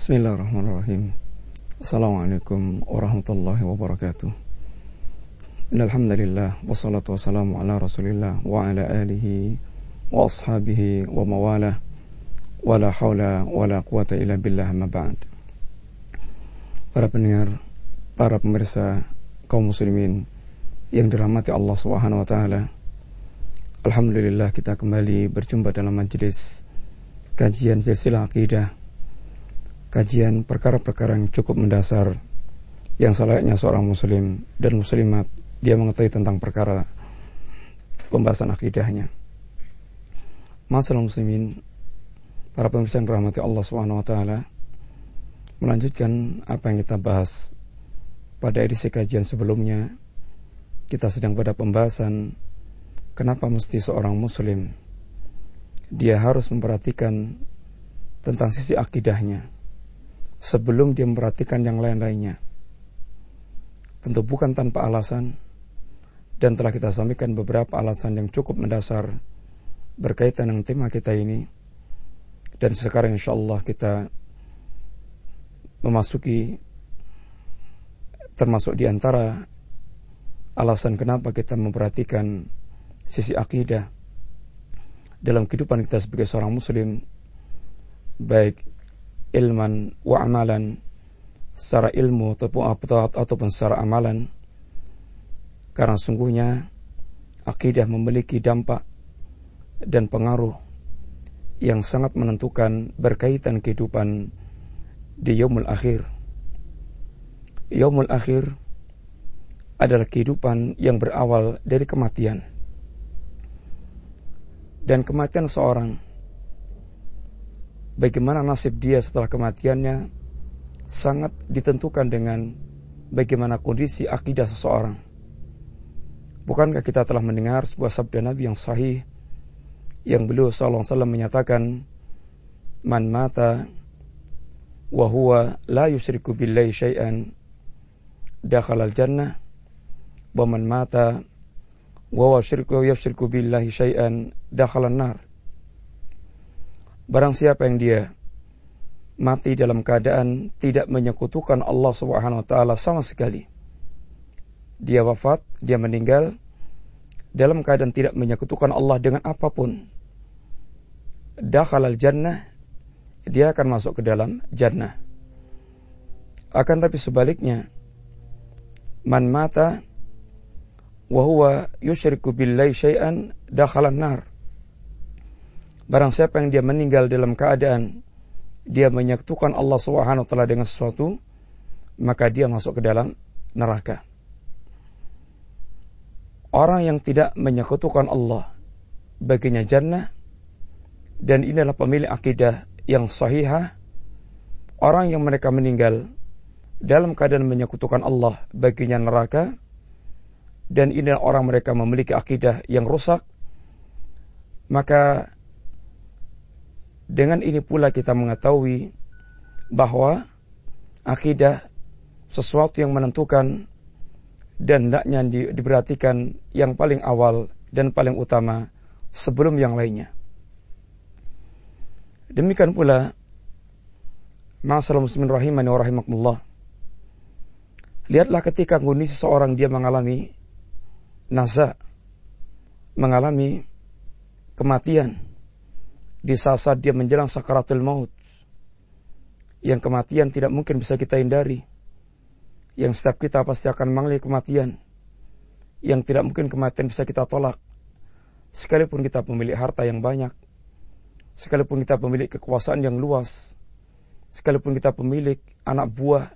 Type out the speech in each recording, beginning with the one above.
Bismillahirrahmanirrahim. Assalamualaikum warahmatullahi wabarakatuh. Alhamdulillah wassalatu wassalamu ala Rasulillah wa ala alihi wa ashabihi wa mawalah wa la haula wa la quwata illa billah ma ba'd. Para pendengar, para pemirsa kaum muslimin yang dirahmati Allah Subhanahu wa taala. Alhamdulillah kita kembali berjumpa dalam majelis kajian silsilah akidah kajian perkara-perkara yang cukup mendasar. Yang selayaknya seorang muslim dan muslimat dia mengetahui tentang perkara pembahasan akidahnya. Masalah muslimin para pemirsa yang rahmati Allah Subhanahu wa taala melanjutkan apa yang kita bahas pada edisi kajian sebelumnya. Kita sedang pada pembahasan kenapa mesti seorang muslim dia harus memperhatikan tentang sisi akidahnya sebelum dia memperhatikan yang lain-lainnya. Tentu bukan tanpa alasan dan telah kita sampaikan beberapa alasan yang cukup mendasar berkaitan dengan tema kita ini. Dan sekarang insya Allah kita memasuki termasuk di antara alasan kenapa kita memperhatikan sisi akidah dalam kehidupan kita sebagai seorang muslim baik ilman wa amalan secara ilmu ataupun ataupun secara amalan karena sungguhnya akidah memiliki dampak dan pengaruh yang sangat menentukan berkaitan kehidupan di yaumul akhir. Yaumul akhir adalah kehidupan yang berawal dari kematian. Dan kematian seorang bagaimana nasib dia setelah kematiannya sangat ditentukan dengan bagaimana kondisi akidah seseorang. Bukankah kita telah mendengar sebuah sabda Nabi yang sahih yang beliau sallallahu alaihi wasallam menyatakan man mata wa huwa la yusyriku billahi syai'an dakhala al-jannah wa man mata wa huwa yusyriku billahi syai'an dakhala an-nar Barang siapa yang dia mati dalam keadaan tidak menyekutukan Allah Subhanahu wa taala sama sekali. Dia wafat, dia meninggal dalam keadaan tidak menyekutukan Allah dengan apa pun. Dakhalal jannah, dia akan masuk ke dalam jannah. Akan tapi sebaliknya, man mata wa huwa yusyriku billahi syai'an dakhalan nar. Barang siapa yang dia meninggal dalam keadaan dia menyekutukan Allah Subhanahu wa taala dengan sesuatu, maka dia masuk ke dalam neraka. Orang yang tidak menyekutukan Allah baginya jannah dan inilah pemilik akidah yang sahihah. Orang yang mereka meninggal dalam keadaan menyekutukan Allah baginya neraka dan inilah orang mereka memiliki akidah yang rusak maka dengan ini pula kita mengetahui bahwa akidah sesuatu yang menentukan dan hendaknya di, diperhatikan yang paling awal dan paling utama sebelum yang lainnya. Demikian pula masalah muslimin rahimani wa rahimakumullah. Lihatlah ketika kondisi seorang dia mengalami naza, mengalami kematian di saat-saat dia menjelang sakaratul maut. Yang kematian tidak mungkin bisa kita hindari. Yang setiap kita pasti akan mengalami kematian. Yang tidak mungkin kematian bisa kita tolak. Sekalipun kita memiliki harta yang banyak. Sekalipun kita memiliki kekuasaan yang luas. Sekalipun kita pemilik anak buah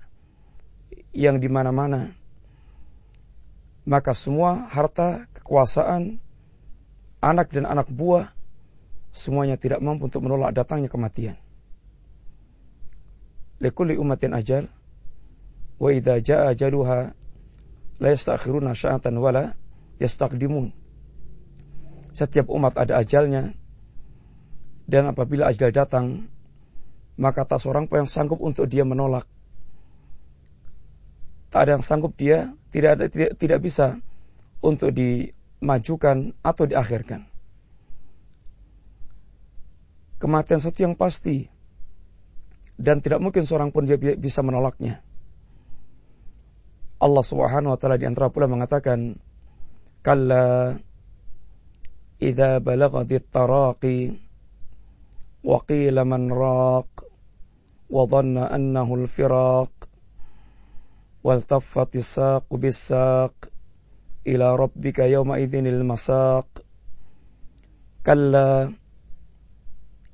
yang di mana-mana. Maka semua harta, kekuasaan, anak dan anak buah semuanya tidak mampu untuk menolak datangnya kematian. Likulli ummatin ajal wa idza jaa ajaluha la yastakhiruna sya'atan wala yastaqdimun. Setiap umat ada ajalnya dan apabila ajal datang maka tak seorang pun yang sanggup untuk dia menolak. Tak ada yang sanggup dia tidak ada tidak, tidak bisa untuk dimajukan atau diakhirkan Kematian satu yang pasti. Dan tidak mungkin seorang pun dia bisa menolaknya. Allah Subhanahu wa taala di antara pula mengatakan, "Kalla idza balaghati taraqi wa qila man raq wa dhanna annahu al-firaq wal taffatis saq bis-saq ila rabbika yawma idzinil masaq." Kalla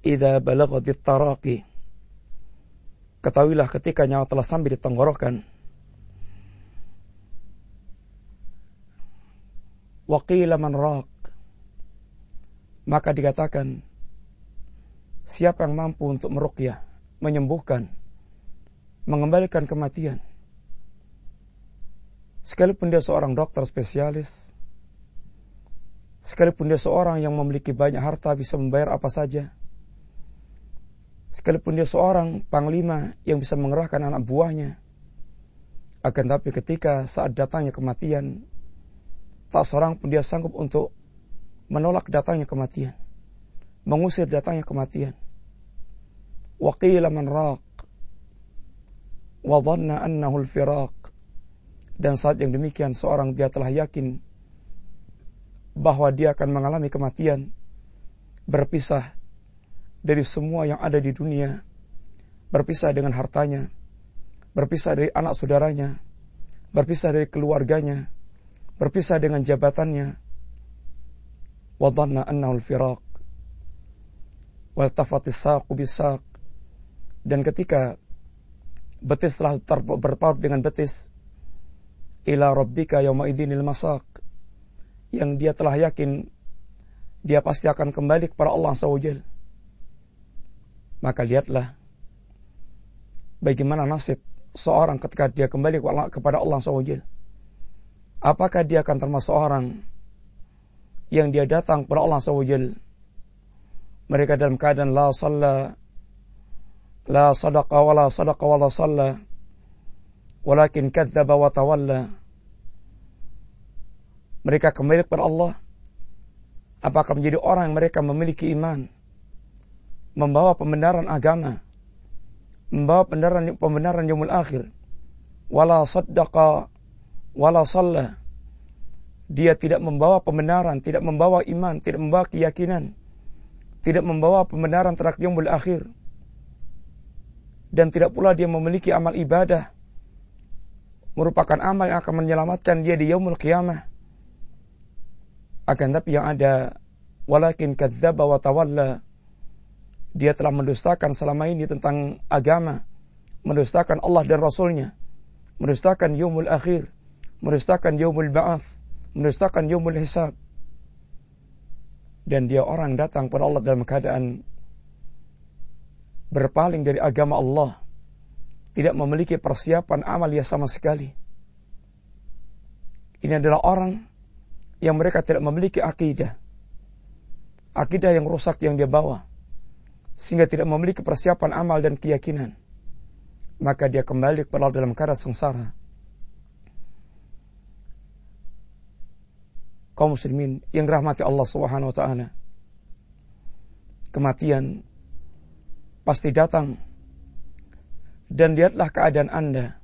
idza balaghatit taraqi ketahuilah ketika nyawa telah sampai di tenggorokan. Waqila man raq. Maka dikatakan siapa yang mampu untuk meruqyah menyembuhkan mengembalikan kematian. Sekalipun dia seorang dokter spesialis sekalipun dia seorang yang memiliki banyak harta bisa membayar apa saja Sekalipun dia seorang panglima yang bisa mengerahkan anak buahnya. Akan tapi ketika saat datangnya kematian, tak seorang pun dia sanggup untuk menolak datangnya kematian. Mengusir datangnya kematian. Waqila man raq. Wa dhanna annahu al-firaq. Dan saat yang demikian seorang dia telah yakin bahwa dia akan mengalami kematian berpisah dari semua yang ada di dunia, berpisah dengan hartanya, berpisah dari anak saudaranya, berpisah dari keluarganya, berpisah dengan jabatannya. Annahu al-firaq. Waltafatis saqu bisaq. Dan ketika betis telah berpaut dengan betis, ila rabbika yawma idzinil masaq. Yang dia telah yakin dia pasti akan kembali kepada Allah SWT maka lihatlah bagaimana nasib seorang ketika dia kembali kepada Allah SWT. Apakah dia akan termasuk orang yang dia datang kepada Allah SWT. Mereka dalam keadaan la salla, la sadaqa wa la sadaqa wa la salla, walakin kadzaba wa tawalla. Mereka kembali kepada Allah. Apakah menjadi orang yang mereka memiliki iman? Membawa pembenaran agama, membawa pembenaran pembenaran yaumul akhir. Wala saddaqa wala salla. Dia tidak membawa pembenaran, tidak membawa iman, tidak membawa keyakinan, tidak membawa pembenaran terhadap yaumul akhir. Dan tidak pula dia memiliki amal ibadah merupakan amal yang akan menyelamatkan dia di yaumul qiyamah. Akan tapi yang ada walakin kadzdzaba wa tawalla dia telah mendustakan selama ini tentang agama, mendustakan Allah dan Rasulnya, mendustakan yumul akhir, mendustakan yumul ba'ath, mendustakan yumul hisab. Dan dia orang datang pada Allah dalam keadaan berpaling dari agama Allah, tidak memiliki persiapan amal ya sama sekali. Ini adalah orang yang mereka tidak memiliki akidah. Akidah yang rusak yang dia bawa sehingga tidak memiliki persiapan amal dan keyakinan, maka dia kembali kepada dalam keadaan sengsara. Kaum muslimin yang rahmati Allah Subhanahu wa taala. Kematian pasti datang dan lihatlah keadaan Anda.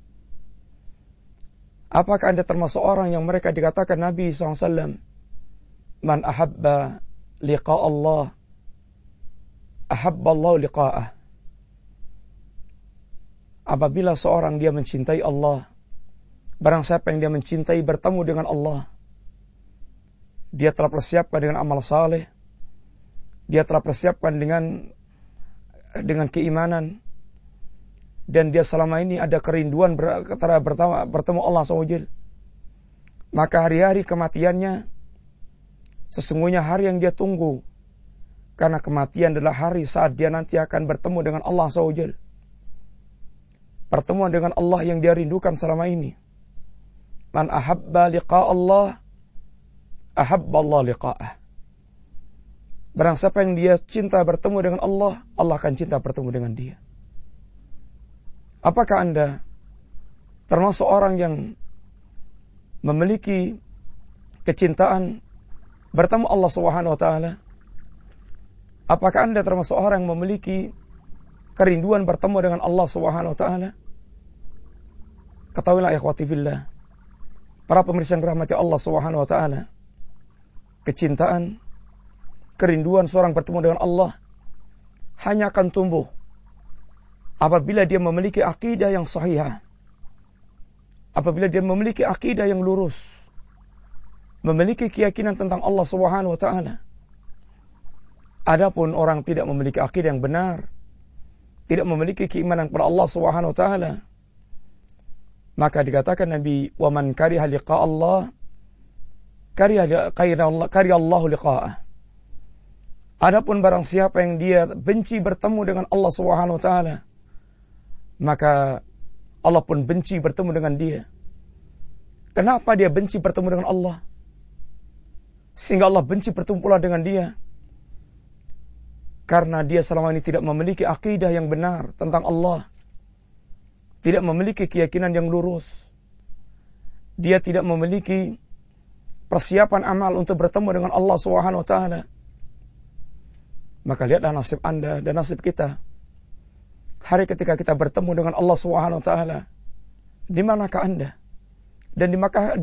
Apakah Anda termasuk orang yang mereka dikatakan Nabi SAW Man ahabba liqa Allah ahabballahu liqa'ah. Apabila seorang dia mencintai Allah, barang siapa yang dia mencintai bertemu dengan Allah, dia telah persiapkan dengan amal saleh, dia telah persiapkan dengan dengan keimanan, dan dia selama ini ada kerinduan bertemu, bertemu Allah SWT. Maka hari-hari kematiannya sesungguhnya hari yang dia tunggu karena kematian adalah hari saat dia nanti akan bertemu dengan Allah SWT. Pertemuan dengan Allah yang dia rindukan selama ini. Man ahabba liqa Allah, ahabba Allah liqa'ah. Barang siapa yang dia cinta bertemu dengan Allah, Allah akan cinta bertemu dengan dia. Apakah Anda termasuk orang yang memiliki kecintaan bertemu Allah Subhanahu wa taala? Apakah Anda termasuk orang yang memiliki kerinduan bertemu dengan Allah Subhanahu wa taala, ketahuilah ikhwati fillah, para pemirsa yang dirahmati Allah Subhanahu wa taala, kecintaan, kerinduan seorang bertemu dengan Allah hanya akan tumbuh apabila dia memiliki akidah yang sahih. Apabila dia memiliki akidah yang lurus, memiliki keyakinan tentang Allah Subhanahu wa taala. Adapun orang tidak memiliki akidah yang benar, tidak memiliki keimanan kepada Allah Subhanahu wa taala, maka dikatakan Nabi, "Wa man kariha liqa Allah, kariha Allah, kariha Allah liqa'ah." Adapun barang siapa yang dia benci bertemu dengan Allah Subhanahu wa taala, maka Allah pun benci bertemu dengan dia. Kenapa dia benci bertemu dengan Allah? Sehingga Allah benci bertemu pula dengan dia. Karena dia selama ini tidak memiliki akidah yang benar tentang Allah tidak memiliki keyakinan yang lurus. Dia tidak memiliki persiapan amal untuk bertemu dengan Allah Subhanahu wa taala. Maka lihatlah nasib Anda dan nasib kita. Hari ketika kita bertemu dengan Allah Subhanahu wa taala, di manakah Anda? Dan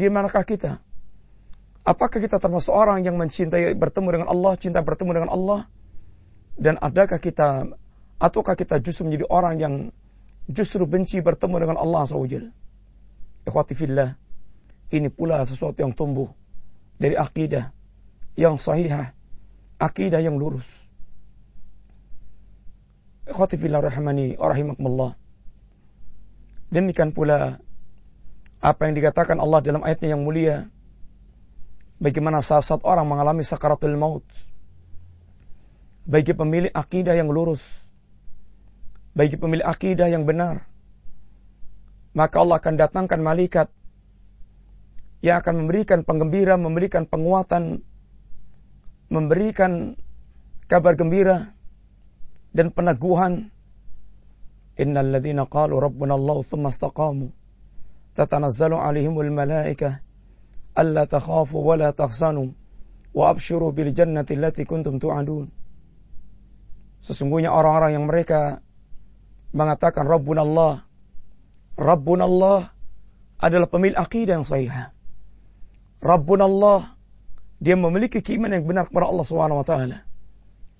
di manakah kita? Apakah kita termasuk orang yang mencintai bertemu dengan Allah, cinta bertemu dengan Allah? Dan adakah kita ataukah kita justru menjadi orang yang justru benci bertemu dengan Allah SWT. Ikhwati fillah, ini pula sesuatu yang tumbuh dari akidah yang sahihah, akidah yang lurus. Ikhwati fillah rahmani wa rahimakumullah. Demikian pula apa yang dikatakan Allah dalam ayatnya yang mulia. Bagaimana saat-saat orang mengalami sakaratul maut. Bagi pemilik akidah yang lurus. Bagi pemilik akidah yang benar, maka Allah akan datangkan malaikat. Yang akan memberikan penggembira, memberikan penguatan, memberikan kabar gembira dan peneguhan. Innal ladzina qalu rabbuna Allah tsumma istaqamu. Tatanazzalu alaihimul malaikah alla takhafu wa la tahzanu wa abshiru bil jannati allati kuntum tu'adun. Sesungguhnya orang-orang yang mereka mengatakan Rabbun Allah. Rabbun Allah adalah pemilik akidah yang sahih. Rabbun Allah dia memiliki keimanan yang benar kepada Allah Subhanahu wa taala.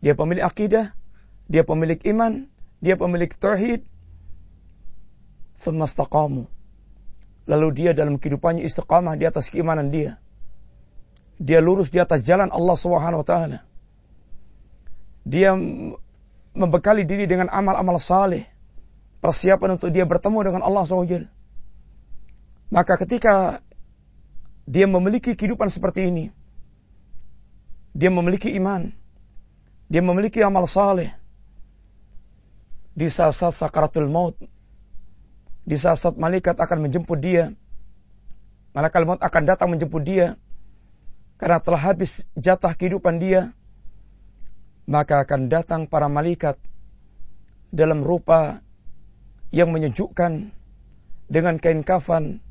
Dia pemilik akidah, dia pemilik iman, dia pemilik tauhid. Semastaqamu. Lalu dia dalam kehidupannya istiqamah di atas keimanan dia. Dia lurus di atas jalan Allah Subhanahu wa taala. Dia membekali diri dengan amal-amal saleh persiapan untuk dia bertemu dengan Allah SWT. Maka ketika dia memiliki kehidupan seperti ini, dia memiliki iman, dia memiliki amal saleh, di saat-saat sakaratul maut, di saat-saat malaikat akan menjemput dia, malaikat maut akan datang menjemput dia, karena telah habis jatah kehidupan dia, maka akan datang para malaikat dalam rupa yang menyejukkan dengan kain kafan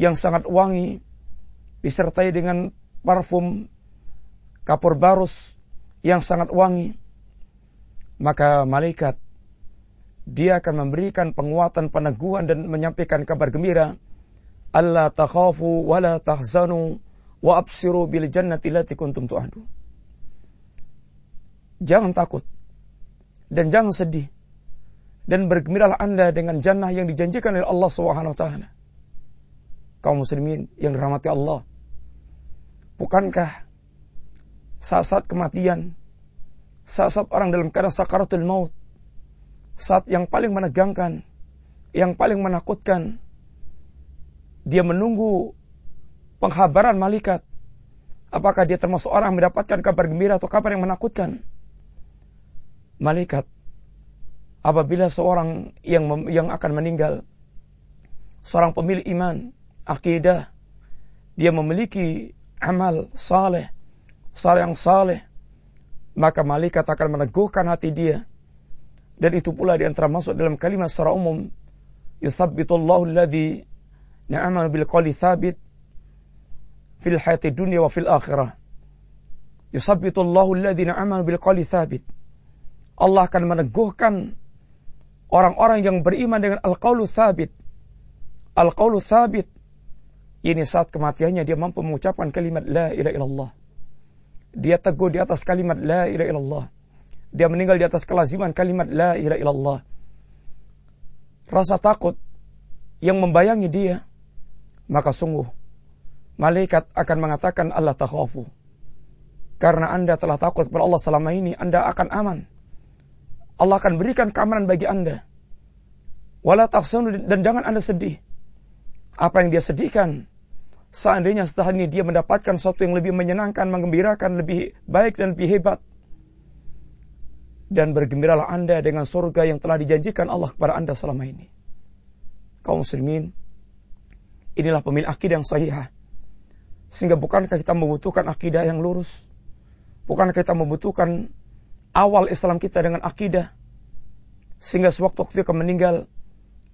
yang sangat wangi disertai dengan parfum kapur barus yang sangat wangi. Maka malaikat dia akan memberikan penguatan peneguhan dan menyampaikan kabar gembira. Allah takhafu wa la tahzanu wa absiru bil jannati lati kuntum tu'adu jangan takut dan jangan sedih dan bergembiralah Anda dengan jannah yang dijanjikan oleh Allah Subhanahu taala. Kaum muslimin yang dirahmati Allah. Bukankah saat-saat kematian, saat-saat orang dalam keadaan sakaratul maut, saat yang paling menegangkan, yang paling menakutkan, dia menunggu penghabaran malaikat. Apakah dia termasuk orang yang mendapatkan kabar gembira atau kabar yang menakutkan? Malaikat apabila seorang yang yang akan meninggal seorang pemilik iman, akidah, dia memiliki amal saleh, saleh yang saleh, maka malaikat akan meneguhkan hati dia. Dan itu pula di antara masuk dalam kalimat secara umum, yuthabbitullahu alladhi na'amanu bil qawli thabit fil hayati dunya wa fil akhirah. Yuthabbitullahu alladhi na'amanu bil qawli thabit. Allah akan meneguhkan orang-orang yang beriman dengan al-qaulu sabit. Al-qaulu sabit. Ini saat kematiannya dia mampu mengucapkan kalimat la ilaha illallah. Dia teguh di atas kalimat la ilaha illallah. Dia meninggal di atas kelaziman kalimat la ilaha illallah. Rasa takut yang membayangi dia, maka sungguh malaikat akan mengatakan Allah takhafu. Karena Anda telah takut kepada Allah selama ini, Anda akan aman. Allah akan berikan keamanan bagi Anda. Wala dan jangan Anda sedih. Apa yang dia sedihkan, seandainya setelah ini dia mendapatkan sesuatu yang lebih menyenangkan, mengembirakan, lebih baik dan lebih hebat. Dan bergembiralah Anda dengan surga yang telah dijanjikan Allah kepada Anda selama ini. Kaum muslimin, inilah pemilik akidah yang sahihah. Sehingga bukankah kita membutuhkan akidah yang lurus? Bukankah kita membutuhkan awal Islam kita dengan akidah? Sehingga sewaktu-waktu kita meninggal,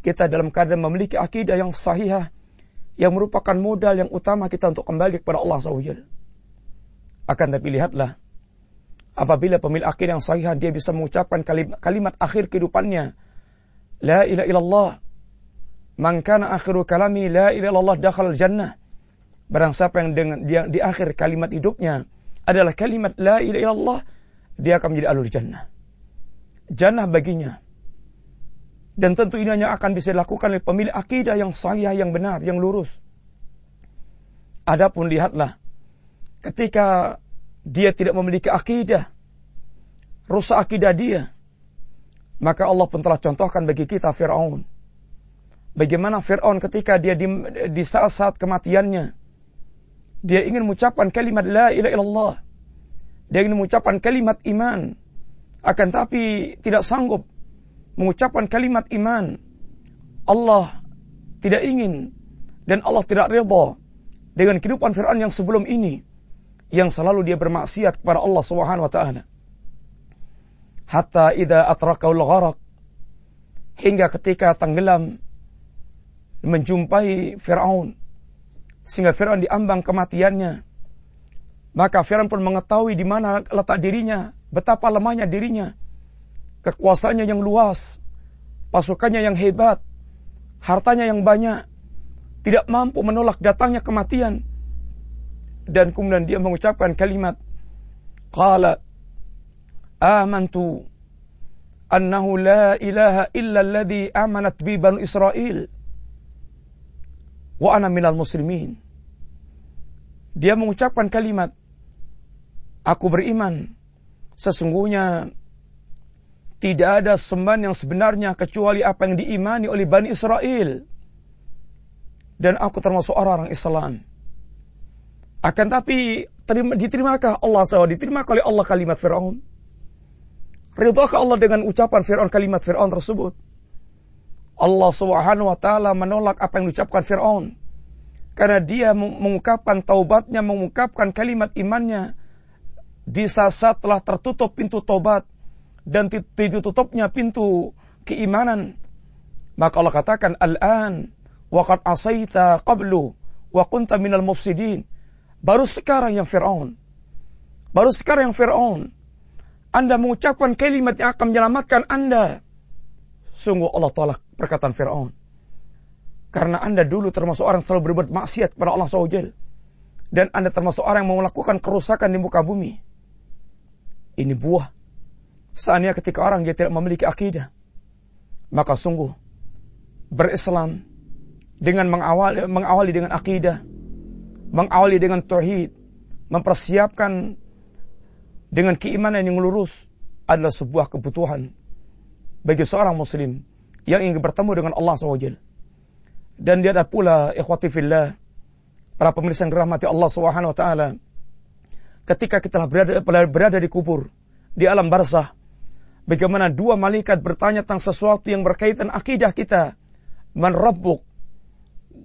kita dalam keadaan memiliki akidah yang sahihah, yang merupakan modal yang utama kita untuk kembali kepada Allah SWT. Akan tapi lihatlah, apabila pemilik akidah yang sahihah, dia bisa mengucapkan kalimat, kalimat akhir kehidupannya, La ilaha illallah, man kana akhiru kalami la ilaha illallah dakhal jannah. Barang siapa yang dengan dia di akhir kalimat hidupnya adalah kalimat la ilaha illallah, dia akan menjadi alur jannah. Jannah baginya. Dan tentu ini hanya akan bisa dilakukan oleh pemilik akidah yang sahih, yang benar, yang lurus. Adapun lihatlah, ketika dia tidak memiliki akidah, rusak akidah dia, maka Allah pun telah contohkan bagi kita Fir'aun. Bagaimana Fir'aun ketika dia di, di saat-saat kematiannya, dia ingin mengucapkan kalimat la ilaha illallah. Dia ingin mengucapkan kalimat iman. Akan tapi tidak sanggup mengucapkan kalimat iman. Allah tidak ingin dan Allah tidak redha dengan kehidupan Fir'aun yang sebelum ini yang selalu dia bermaksiat kepada Allah Subhanahu wa taala. Hatta idza atrakaul gharaq hingga ketika tenggelam menjumpai Firaun sehingga Firaun diambang kematiannya. Maka Firaun pun mengetahui di mana letak dirinya, betapa lemahnya dirinya. Kekuasaannya yang luas, pasukannya yang hebat, hartanya yang banyak, tidak mampu menolak datangnya kematian. Dan kemudian dia mengucapkan kalimat, Qala amantu annahu la ilaha illa alladhi amanat bi banu Israel wa ana minal muslimin. Dia mengucapkan kalimat, aku beriman, sesungguhnya tidak ada sembahan yang sebenarnya kecuali apa yang diimani oleh Bani Israel. Dan aku termasuk orang-orang Islam. Akan tapi terima, diterimakah Allah SWT, diterimakah oleh Allah kalimat Fir'aun? Ridhakah Allah dengan ucapan Fir'aun kalimat Fir'aun tersebut? Allah Subhanahu wa taala menolak apa yang diucapkan Firaun. Karena dia mengungkapkan taubatnya, mengungkapkan kalimat imannya di saat telah tertutup pintu taubat dan ditutupnya pintu keimanan. Maka Allah katakan, Al-an, waqad asaita qablu, wa kunta minal mufsidin. Baru sekarang yang Fir'aun. Baru sekarang yang Fir'aun. Anda mengucapkan kalimat yang akan menyelamatkan Anda. Sungguh Allah tolak perkataan Fir'aun. Karena Anda dulu termasuk orang yang selalu berbuat maksiat kepada Allah SWT. Dan Anda termasuk orang yang melakukan kerusakan di muka bumi. Ini buah. Seandainya ketika orang dia tidak memiliki akidah. Maka sungguh berislam dengan mengawali, mengawali dengan akidah. Mengawali dengan tauhid. Mempersiapkan dengan keimanan yang lurus adalah sebuah kebutuhan bagi seorang muslim yang ingin bertemu dengan Allah SWT. Dan dia ada pula ikhwati fillah, para pemirsa yang dirahmati Allah Subhanahu wa taala. Ketika kita berada berada di kubur, di alam barzah, bagaimana dua malaikat bertanya tentang sesuatu yang berkaitan akidah kita. Man rabbuk?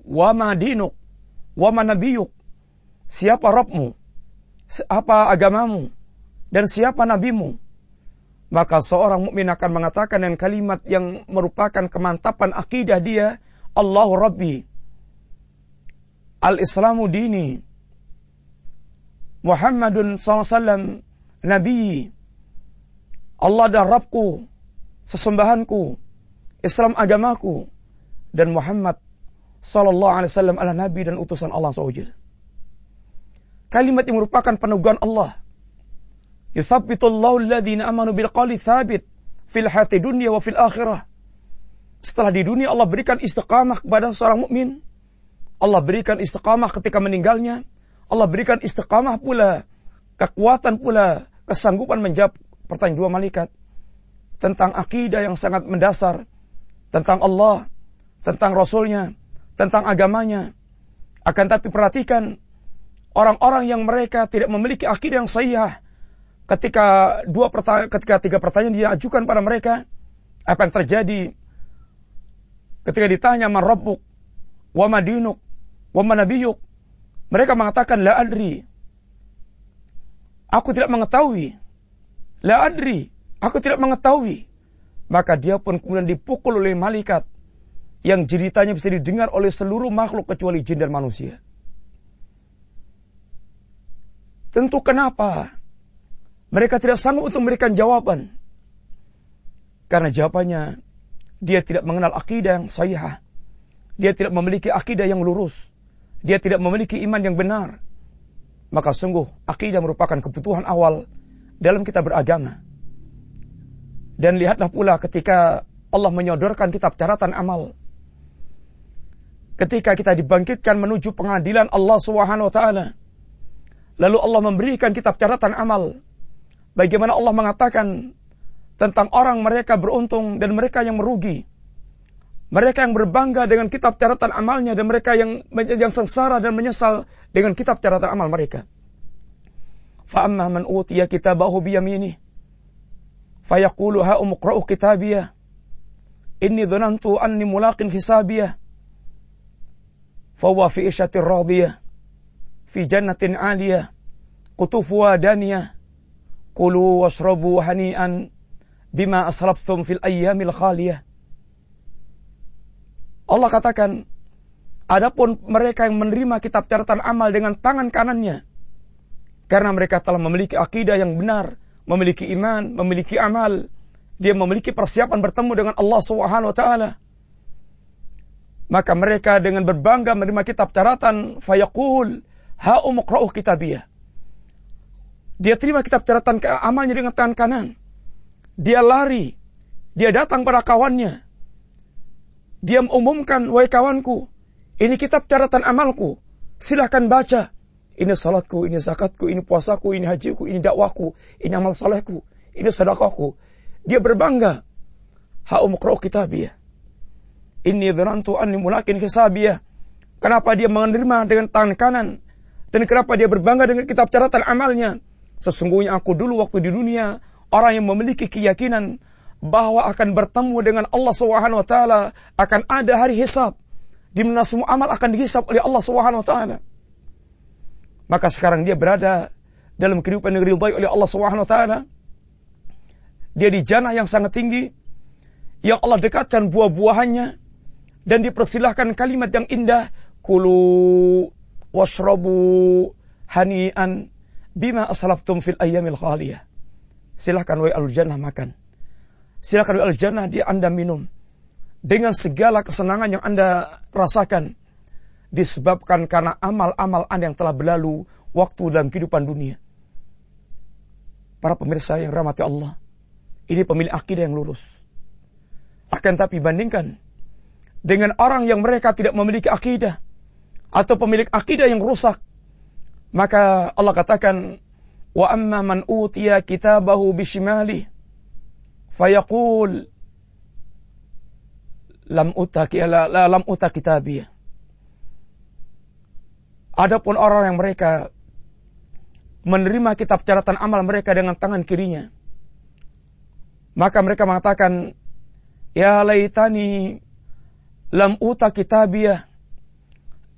Wa ma dinuk? Wa ma nabiyuk? Siapa Rabbmu? Apa agamamu? Dan siapa nabimu? maka seorang mukmin akan mengatakan dengan kalimat yang merupakan kemantapan akidah dia, Allahu Rabbi. Al-Islamu dini. Muhammadun SAW Nabi. Allah adalah Rabbku, sesembahanku, Islam agamaku, dan Muhammad Sallallahu Alaihi Wasallam adalah Nabi dan utusan Allah SWT. Kalimat yang merupakan peneguhan Allah. Yuthabbitullahu alladhina amanu bil qali thabit fil hati dunia wa fil akhirah. Setelah di dunia Allah berikan istiqamah kepada seorang mukmin. Allah berikan istiqamah ketika meninggalnya. Allah berikan istiqamah pula, kekuatan pula, kesanggupan menjawab pertanyaan dua malaikat tentang akidah yang sangat mendasar, tentang Allah, tentang Rasulnya, tentang agamanya. Akan tapi perhatikan orang-orang yang mereka tidak memiliki akidah yang sahih ketika dua ketika tiga pertanyaan diajukan pada mereka apa yang terjadi? Ketika ditanya man rabbuk? Wa madinuk wa manabiyuk mereka mengatakan la adri aku tidak mengetahui la adri aku tidak mengetahui maka dia pun kemudian dipukul oleh malaikat yang ceritanya bisa didengar oleh seluruh makhluk kecuali jin dan manusia. Tentu kenapa mereka tidak sanggup untuk memberikan jawaban. Karena jawabannya dia tidak mengenal akidah yang sahih. Dia tidak memiliki akidah yang lurus. Dia tidak memiliki iman yang benar. Maka sungguh akidah merupakan kebutuhan awal dalam kita beragama. Dan lihatlah pula ketika Allah menyodorkan kitab catatan amal. Ketika kita dibangkitkan menuju pengadilan Allah Subhanahu wa taala. Lalu Allah memberikan kitab catatan amal. Bagaimana Allah mengatakan tentang orang mereka beruntung dan mereka yang merugi. Mereka yang berbangga dengan kitab catatan amalnya dan mereka yang yang sengsara dan menyesal dengan kitab catatan amal mereka. Fa'amma man utiya kitabahu biyaminih fayaqulu ha umqra'u kitabiyah. Inni dhanantu anni mulaqin hisabiyah. Fahuwa fi ishatir radiyah fi jannatin 'aliyah. Qutufuha daniyah kulu washrabu hani'an bima aslaftum fil ayyamil khaliyah Allah katakan adapun mereka yang menerima kitab catatan amal dengan tangan kanannya karena mereka telah memiliki akidah yang benar memiliki iman, memiliki amal, dia memiliki persiapan bertemu dengan Allah Subhanahu wa taala. Maka mereka dengan berbangga menerima kitab catatan fayaqul ha umqra'u kitabiyah. Dia terima kitab catatan amalnya dengan tangan kanan. Dia lari. Dia datang pada kawannya. Dia mengumumkan, wahai kawanku, ini kitab catatan amalku. Silahkan baca. Ini salatku, ini zakatku, ini puasaku, ini hajiku, ini dakwahku, ini amal salehku, ini sedekahku. Dia berbangga. Ha'um qra'u kitabiyah. Inni dhanantu anni mulakin hisabiyah. Kenapa dia menerima dengan tangan kanan? Dan kenapa dia berbangga dengan kitab catatan amalnya? Sesungguhnya aku dulu waktu di dunia orang yang memiliki keyakinan bahwa akan bertemu dengan Allah Subhanahu wa taala, akan ada hari hisab di mana semua amal akan dihisab oleh Allah Subhanahu wa taala. Maka sekarang dia berada dalam kehidupan yang diridhai oleh Allah Subhanahu wa taala. Dia di jannah yang sangat tinggi yang Allah dekatkan buah-buahannya dan dipersilahkan kalimat yang indah kulu washrabu hanian bima aslaftum fil ayyamil khaliyah. Silahkan wa al jannah makan. Silahkan wa al jannah dia Anda minum dengan segala kesenangan yang Anda rasakan disebabkan karena amal-amal Anda yang telah berlalu waktu dalam kehidupan dunia. Para pemirsa yang rahmati Allah, ini pemilik akidah yang lurus. Akan tapi bandingkan dengan orang yang mereka tidak memiliki akidah atau pemilik akidah yang rusak, maka Allah katakan, "Wa amma man kitabahu bishimali fayaqul lam uta lam uta kitabiyah." Adapun orang yang mereka menerima kitab catatan amal mereka dengan tangan kirinya, maka mereka mengatakan, Ya laitani lam uta kitabiyah.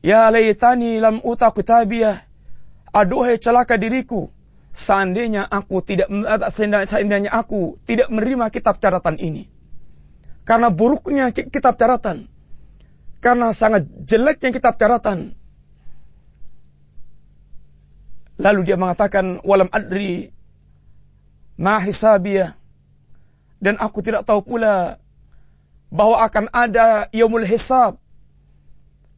Ya laitani lam uta kitabiyah. Aduhai celaka diriku. Seandainya aku tidak seandainya aku tidak menerima kitab catatan ini. Karena buruknya kitab catatan. Karena sangat jeleknya kitab catatan Lalu dia mengatakan walam adri ma hisabiyah Dan aku tidak tahu pula bahwa akan ada yaumul hisab.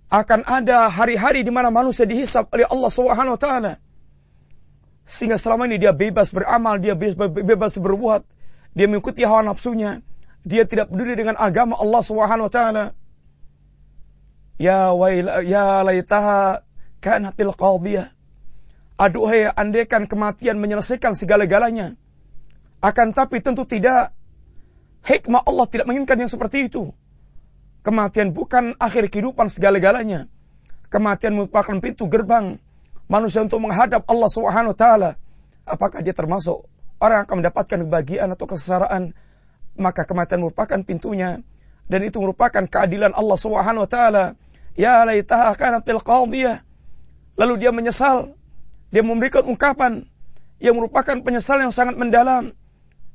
Akan ada hari-hari di mana manusia dihisab oleh Allah Subhanahu wa taala. Sehingga selama ini dia bebas beramal, dia bebas berbuat, dia mengikuti hawa nafsunya, dia tidak peduli dengan agama Allah Subhanahu wa taala. Ya wail ya laitaha kanatil qadiyah. Aduhai andaikan kematian menyelesaikan segala-galanya. Akan tapi tentu tidak. Hikmah Allah tidak menginginkan yang seperti itu. Kematian bukan akhir kehidupan segala-galanya. Kematian merupakan pintu gerbang manusia untuk menghadap Allah Subhanahu wa taala. Apakah dia termasuk orang yang akan mendapatkan kebahagiaan atau kesengsaraan? Maka kematian merupakan pintunya dan itu merupakan keadilan Allah Subhanahu wa taala. Ya laitaha kanatil qadiyah. Lalu dia menyesal dia memberikan ungkapan yang merupakan penyesalan yang sangat mendalam.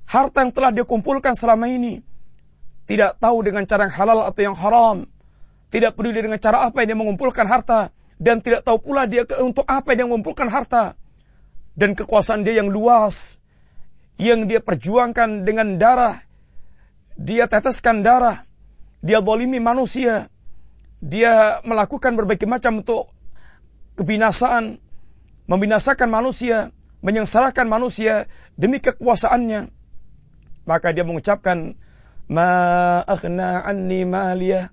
Harta yang telah dia kumpulkan selama ini. Tidak tahu dengan cara yang halal atau yang haram. Tidak peduli dengan cara apa yang dia mengumpulkan harta. Dan tidak tahu pula dia untuk apa yang mengumpulkan harta. Dan kekuasaan dia yang luas. Yang dia perjuangkan dengan darah. Dia teteskan darah. Dia dolimi manusia. Dia melakukan berbagai macam untuk kebinasaan membinasakan manusia, menyengsarakan manusia demi kekuasaannya. Maka dia mengucapkan, Ma akhna anni maliyah,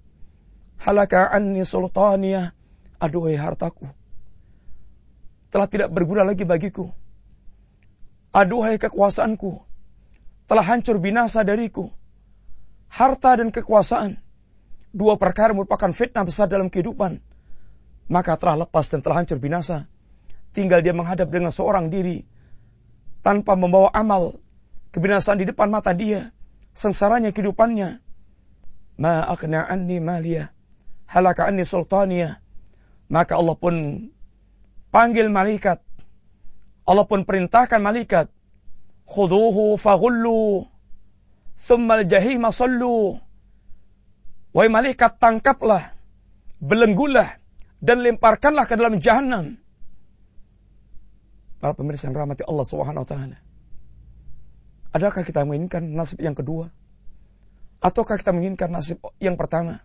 halaka anni sultaniyah, aduhai hartaku. Telah tidak berguna lagi bagiku. Aduhai kekuasaanku, telah hancur binasa dariku. Harta dan kekuasaan, dua perkara merupakan fitnah besar dalam kehidupan. Maka telah lepas dan telah hancur binasa tinggal dia menghadap dengan seorang diri tanpa membawa amal kebinasaan di depan mata dia sengsaranya kehidupannya ma akhna anni maliyah halaka anni sultaniyah maka Allah pun panggil malaikat Allah pun perintahkan malaikat khuduhu faghullu thumma al-jahima sallu wahai malaikat tangkaplah belenggulah dan lemparkanlah ke dalam jahanam para pemirsa yang rahmati Allah Subhanahu wa taala. Adakah kita menginginkan nasib yang kedua? Ataukah kita menginginkan nasib yang pertama?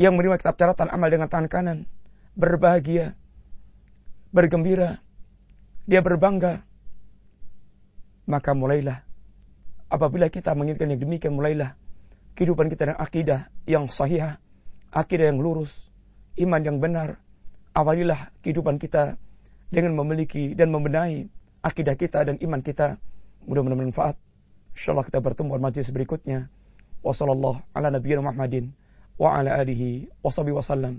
Yang menerima kitab catatan amal dengan tangan kanan, berbahagia, bergembira, dia berbangga. Maka mulailah apabila kita menginginkan yang demikian mulailah kehidupan kita dengan akidah yang sahih, akidah yang lurus, iman yang benar. Awalilah kehidupan kita dengan memiliki dan membenahi akidah kita dan iman kita. Mudah-mudahan bermanfaat. Insyaallah kita bertemu di majlis berikutnya. Ala nabiyina Muhammadin wa ala alihi wa wasallam.